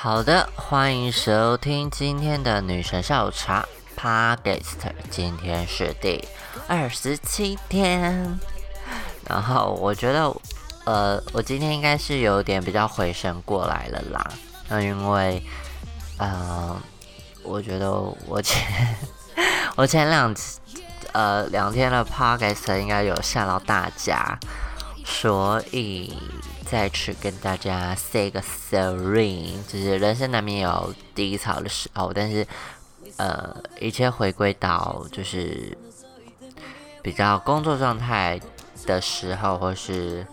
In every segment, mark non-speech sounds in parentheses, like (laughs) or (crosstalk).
好的，欢迎收听今天的女神下午茶 Podcast，今天是第二十七天。然后我觉得，呃，我今天应该是有点比较回神过来了啦。那因为，呃，我觉得我前 (laughs) 我前两呃两天的 Podcast 应该有吓到大家，所以。再次跟大家 say 个 sorry，就是人生难免有低潮的时候，但是呃，一切回归到就是比较工作状态的时候，或是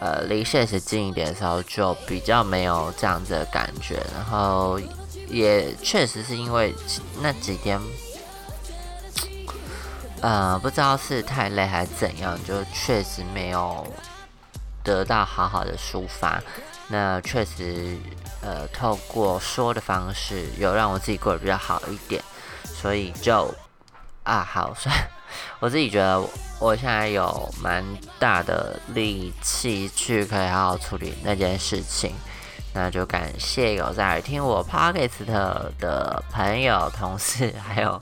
呃离现实近一点的时候，就比较没有这样子的感觉。然后也确实是因为那几天，呃，不知道是太累还是怎样，就确实没有。得到好好的抒发，那确实，呃，透过说的方式，有让我自己过得比较好一点，所以就啊，好，(laughs) 算我自己觉得我现在有蛮大的力气去可以好好处理那件事情，那就感谢有在听我 podcast 的朋友、同事，还有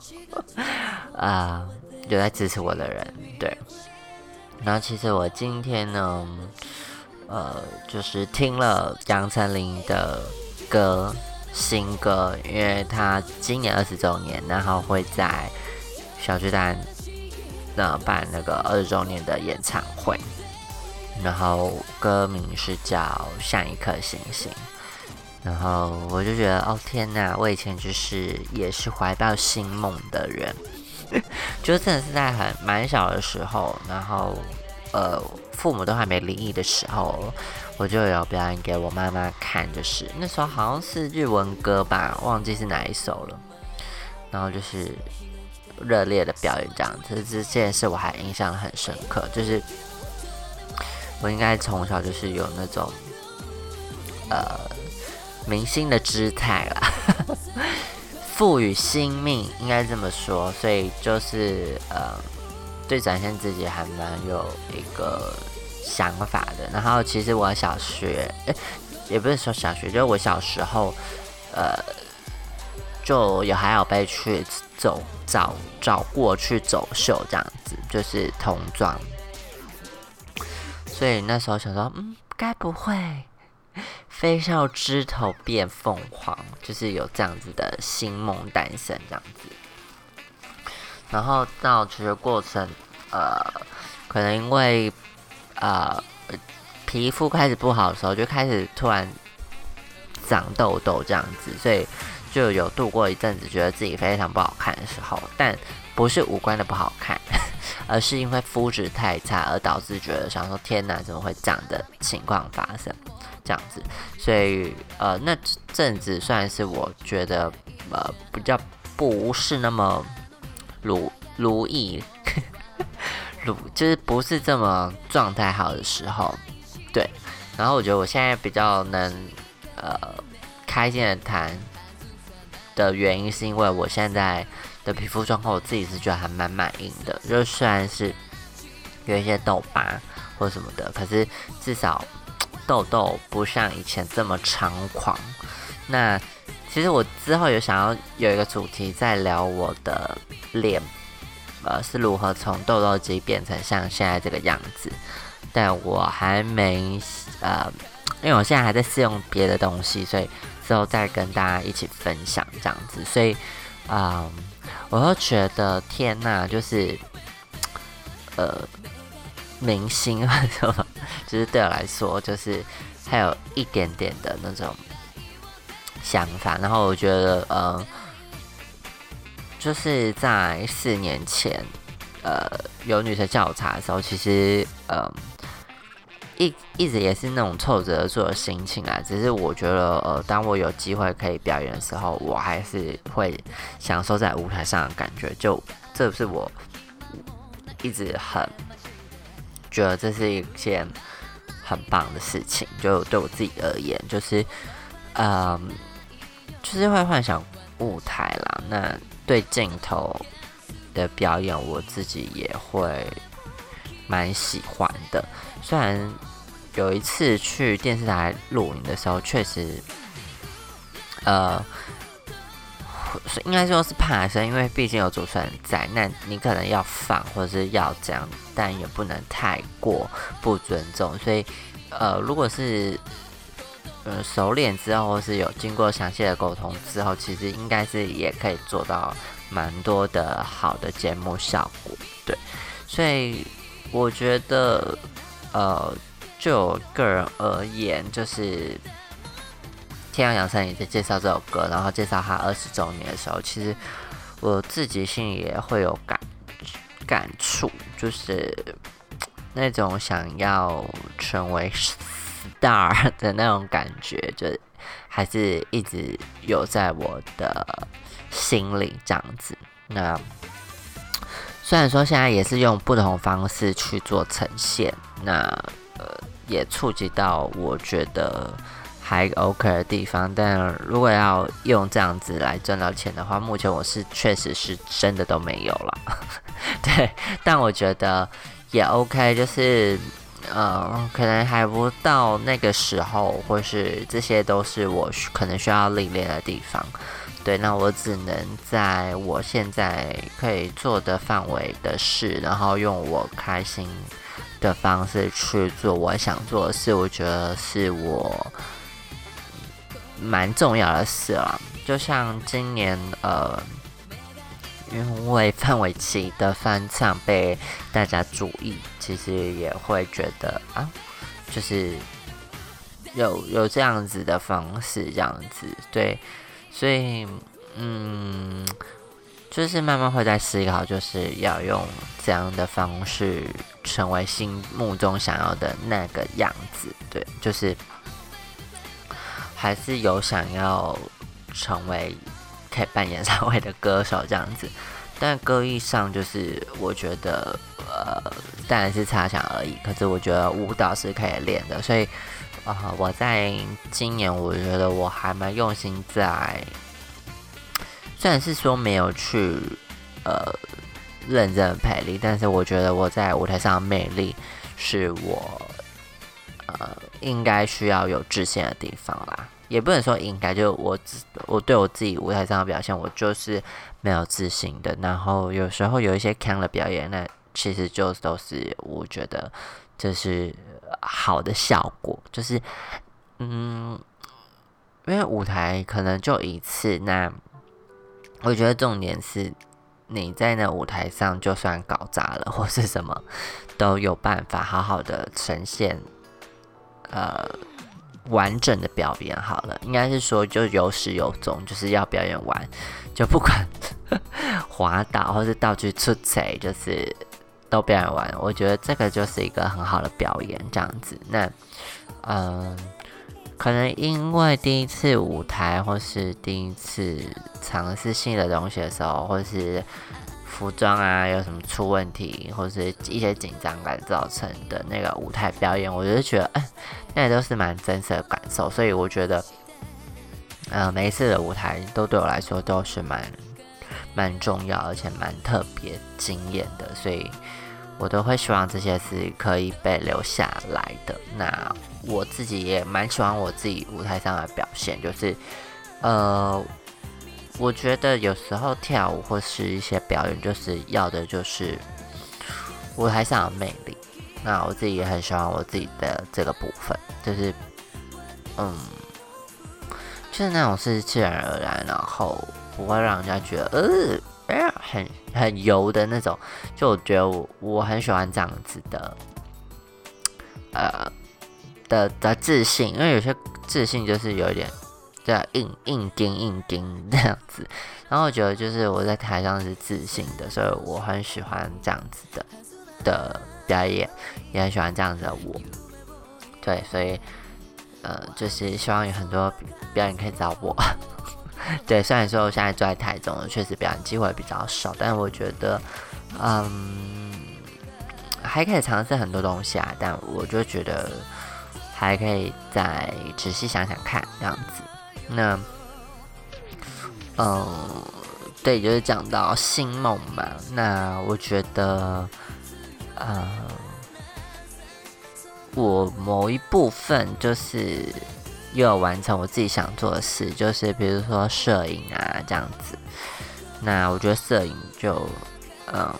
啊 (laughs) 有在支持我的人，对。然后其实我今天呢。呃，就是听了杨丞琳的歌新歌，因为他今年二十周年，然后会在小巨蛋那办那个二十周年的演唱会，然后歌名是叫《像一颗星星》，然后我就觉得，哦天呐，我以前就是也是怀抱新梦的人，(laughs) 就真的是在很蛮小的时候，然后。呃，父母都还没离异的时候，我就有表演给我妈妈看，就是那时候好像是日文歌吧，忘记是哪一首了。然后就是热烈的表演这样子，这件事我还印象很深刻，就是我应该从小就是有那种呃明星的姿态啦，赋予新命应该这么说，所以就是呃。对展现自己还蛮有一个想法的。然后其实我小学，诶，也不是说小学，就是我小时候，呃，就有还有被去走找找过去走秀这样子，就是童装。所以那时候想说，嗯，该不会飞上枝头变凤凰，就是有这样子的新梦诞生这样子。然后到其实过程，呃，可能因为呃皮肤开始不好的时候，就开始突然长痘痘这样子，所以就有度过一阵子觉得自己非常不好看的时候。但不是五官的不好看，(laughs) 而是因为肤质太差而导致觉得想说天哪，怎么会这样的情况发生？这样子，所以呃那阵子算是我觉得呃比较不是那么。如如意，(laughs) 如就是不是这么状态好的时候，对。然后我觉得我现在比较能呃开心的谈的原因，是因为我现在的皮肤状况，我自己是觉得还蛮满意的。就虽然是有一些痘疤或什么的，可是至少痘痘不像以前这么猖狂。那其实我之后有想要有一个主题在聊我的脸，呃，是如何从痘痘肌变成像现在这个样子，但我还没呃，因为我现在还在试用别的东西，所以之后再跟大家一起分享这样子。所以啊，我又觉得天呐，就是呃，明星什么，(laughs) 就是对我来说，就是还有一点点的那种。想法，然后我觉得，呃，就是在四年前，呃，有女生叫我查的时候，其实，呃，一一直也是那种凑着做的心情啊。只是我觉得，呃，当我有机会可以表演的时候，我还是会享受在舞台上的感觉。就这是我一直很觉得这是一件很棒的事情。就对我自己而言，就是，嗯。就是会幻想舞台啦，那对镜头的表演，我自己也会蛮喜欢的。虽然有一次去电视台录影的时候，确实呃，应该说是怕生，因为毕竟有主持人在，那你可能要放或者是要这样，但也不能太过不尊重。所以，呃，如果是呃熟练之后，或是有经过详细的沟通之后，其实应该是也可以做到蛮多的好的节目效果。对，所以我觉得，呃，就我个人而言，就是。天阳杨丞也在介绍这首歌，然后介绍他二十周年的时候，其实我自己心里也会有感感触，就是那种想要成为 star (laughs) 的那种感觉，就还是一直有在我的心里这样子。那虽然说现在也是用不同方式去做呈现，那呃也触及到我觉得。还 OK 的地方，但如果要用这样子来赚到钱的话，目前我是确实是真的都没有了。(laughs) 对，但我觉得也 OK，就是呃，可能还不到那个时候，或是这些都是我可能需要历练的地方。对，那我只能在我现在可以做的范围的事，然后用我开心的方式去做我想做的事。我觉得是我。蛮重要的事啦，就像今年呃，因为范玮琪的翻唱被大家注意，其实也会觉得啊，就是有有这样子的方式，这样子对，所以嗯，就是慢慢会在思考，就是要用这样的方式成为心目中想要的那个样子，对，就是。还是有想要成为可以办演唱会的歌手这样子，(laughs) 但歌艺上就是我觉得呃当然是差强而已。可是我觉得舞蹈是可以练的，所以啊我在今年我觉得我还蛮用心在，虽然是说没有去呃认真的培力，但是我觉得我在舞台上的魅力是我呃应该需要有自信的地方啦。也不能说应该，就我我对我自己舞台上的表现，我就是没有自信的。然后有时候有一些强的表演，那其实就都是我觉得这是好的效果。就是嗯，因为舞台可能就一次，那我觉得重点是你在那舞台上，就算搞砸了或是什么，都有办法好好的呈现。呃。完整的表演好了，应该是说就有始有终，就是要表演完，就不管滑倒或是道具出彩，就是都表演完。我觉得这个就是一个很好的表演，这样子。那嗯，可能因为第一次舞台或是第一次尝试新的东西的时候，或是。服装啊，有什么出问题，或者是一些紧张感造成的那个舞台表演，我就觉得，哎，那都是蛮真实的感受。所以我觉得，呃，每一次的舞台都对我来说都是蛮蛮重要，而且蛮特别惊艳的。所以我都会希望这些是可以被留下来的。那我自己也蛮喜欢我自己舞台上的表现，就是，呃。我觉得有时候跳舞或是一些表演，就是要的就是舞台上的魅力。那我自己也很喜欢我自己的这个部分，就是嗯，就是那种是自然而然，然后不会让人家觉得呃，很很油的那种。就我觉得我我很喜欢这样子的，呃的的自信，因为有些自信就是有一点。对，硬硬钉硬钉这样子，然后我觉得就是我在台上是自信的，所以我很喜欢这样子的的表演，也很喜欢这样子的我。对，所以呃，就是希望有很多表演可以找我。(laughs) 对，虽然说我现在住在台中，确实表演机会比较少，但我觉得嗯，还可以尝试很多东西啊。但我就觉得还可以再仔细想想看，这样子。那，嗯，对，就是讲到星梦嘛。那我觉得，呃，我某一部分就是又要完成我自己想做的事，就是比如说摄影啊这样子。那我觉得摄影就嗯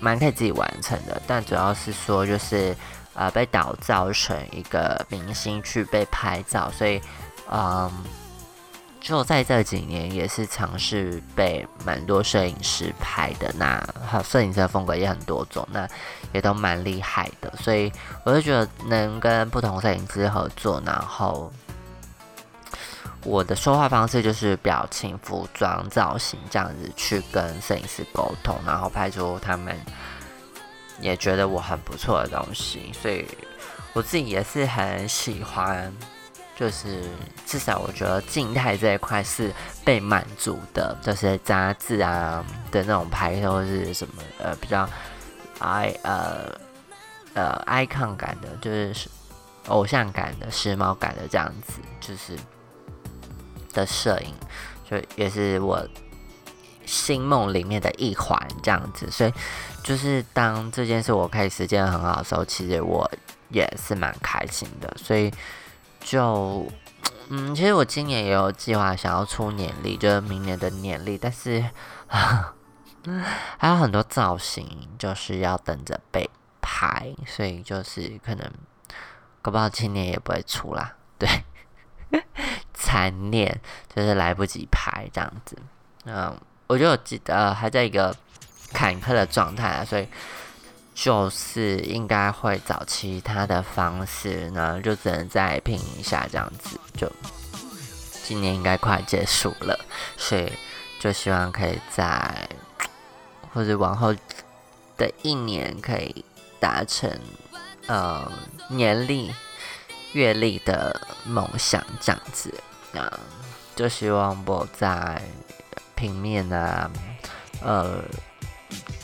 蛮可以自己完成的，但主要是说就是呃被打造成一个明星去被拍照，所以嗯。就在这几年，也是尝试被蛮多摄影师拍的。那摄影师的风格也很多种，那也都蛮厉害的。所以我就觉得能跟不同摄影师合作，然后我的说话方式就是表情、服装、造型这样子去跟摄影师沟通，然后拍出他们也觉得我很不错的东西。所以我自己也是很喜欢。就是至少我觉得静态这一块是被满足的，就是杂志啊的那种拍摄或是什么呃比较 i 呃呃 icon 感的，就是偶像感的、时髦感的这样子，就是的摄影，就也是我心梦里面的一环这样子。所以就是当这件事我可以实践很好的时候，其实我也是蛮开心的。所以。就，嗯，其实我今年也有计划想要出年历，就是明年的年历，但是 (laughs) 还有很多造型就是要等着被拍，所以就是可能搞不好今年也不会出啦。(laughs) 对，残念就是来不及拍这样子。嗯，我就记得还在一个坎坷的状态啊，所以。就是应该会找其他的方式呢，就只能再拼一下这样子。就今年应该快结束了，所以就希望可以在或者往后的一年可以达成呃年历、月历的梦想这样子。那就希望我在平面啊，呃。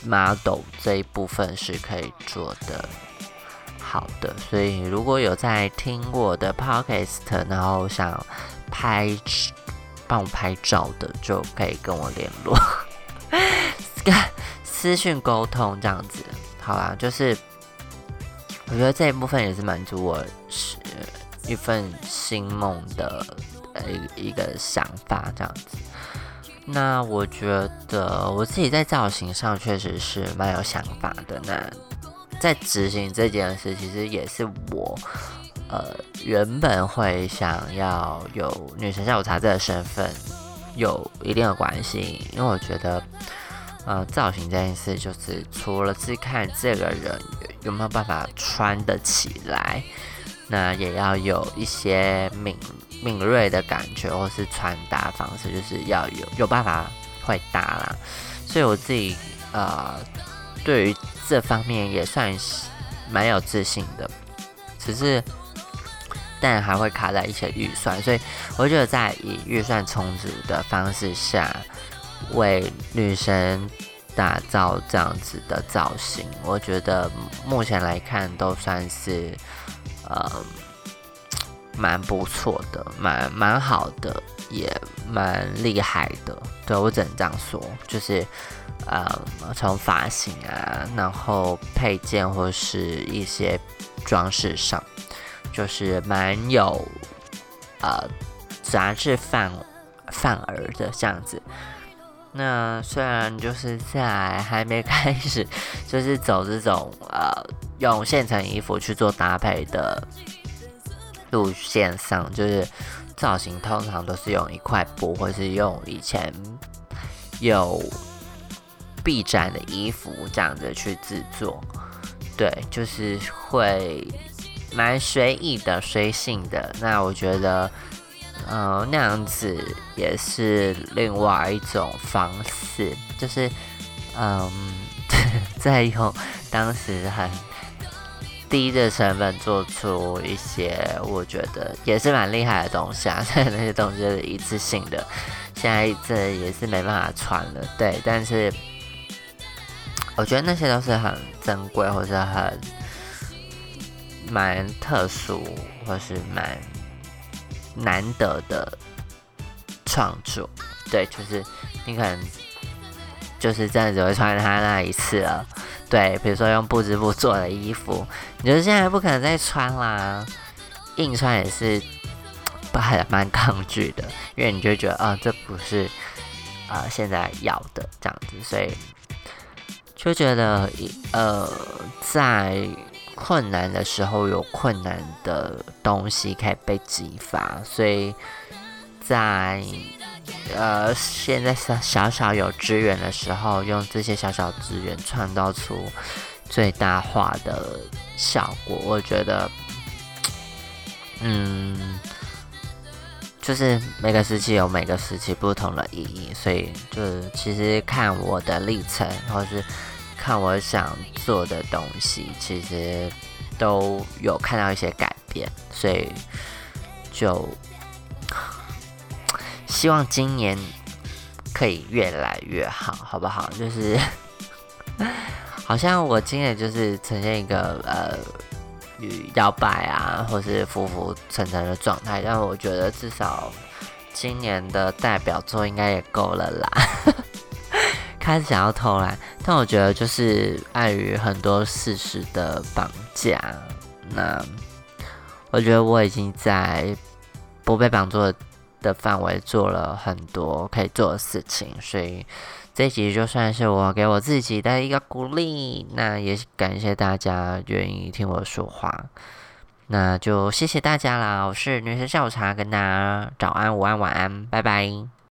Model 这一部分是可以做的好的，所以如果有在听我的 podcast，然后想拍帮我拍照的，就可以跟我联络，(laughs) 私讯沟通这样子，好啦，就是我觉得这一部分也是满足我是一份新梦的呃一个想法这样子。那我觉得我自己在造型上确实是蛮有想法的。那在执行这件事，其实也是我呃原本会想要有女神下午茶这个身份有一定的关系，因为我觉得呃造型这件事就是除了是看这个人有没有办法穿得起来，那也要有一些敏。敏锐的感觉，或是传达方式，就是要有有办法会搭啦。所以我自己呃，对于这方面也算是蛮有自信的。只是，但还会卡在一些预算，所以我觉得在以预算充足的方式下，为女神打造这样子的造型，我觉得目前来看都算是呃。蛮不错的，蛮蛮好的，也蛮厉害的。对我只能这样说，就是，呃，从发型啊，然后配件或是一些装饰上，就是蛮有呃杂志范范儿的这样子。那虽然就是在还没开始，就是走这种呃用现成衣服去做搭配的。路线上就是造型，通常都是用一块布，或是用以前有臂展的衣服这样子去制作。对，就是会蛮随意的、随性的。那我觉得，嗯，那样子也是另外一种方式，就是嗯，(laughs) 在用当时很。低的成本做出一些我觉得也是蛮厉害的东西啊，那些东西是一次性的，现在这也是没办法穿了。对，但是我觉得那些都是很珍贵，或者很蛮特殊，或是蛮难得的创作。对，就是你可能就是真的只会穿它那一次了。对，比如说用布织布做的衣服，你觉得现在不可能再穿啦，硬穿也是不 (tsk) 还蛮抗拒的，因为你就觉得啊，这不是啊现在要的这样子，所以就觉得呃，在困难的时候有困难的东西可以被激发，所以在呃现在小小小有资源的时候，用这些小小资源创造出最大化的效果，我觉得。嗯，就是每个时期有每个时期不同的意义，所以就是其实看我的历程，或是看我想做的东西，其实都有看到一些改变，所以就希望今年可以越来越好，好不好？就是 (laughs) 好像我今年就是呈现一个呃。摇摆啊，或是浮浮沉沉的状态，但我觉得至少今年的代表作应该也够了啦。(laughs) 开始想要偷懒，但我觉得就是碍于很多事实的绑架，那我觉得我已经在不被绑住的的范围做了很多可以做的事情，所以。这集就算是我给我自己的一个鼓励，那也感谢大家愿意听我说话，那就谢谢大家啦！我是女神下午茶，跟大家早安、午安、晚安，拜拜。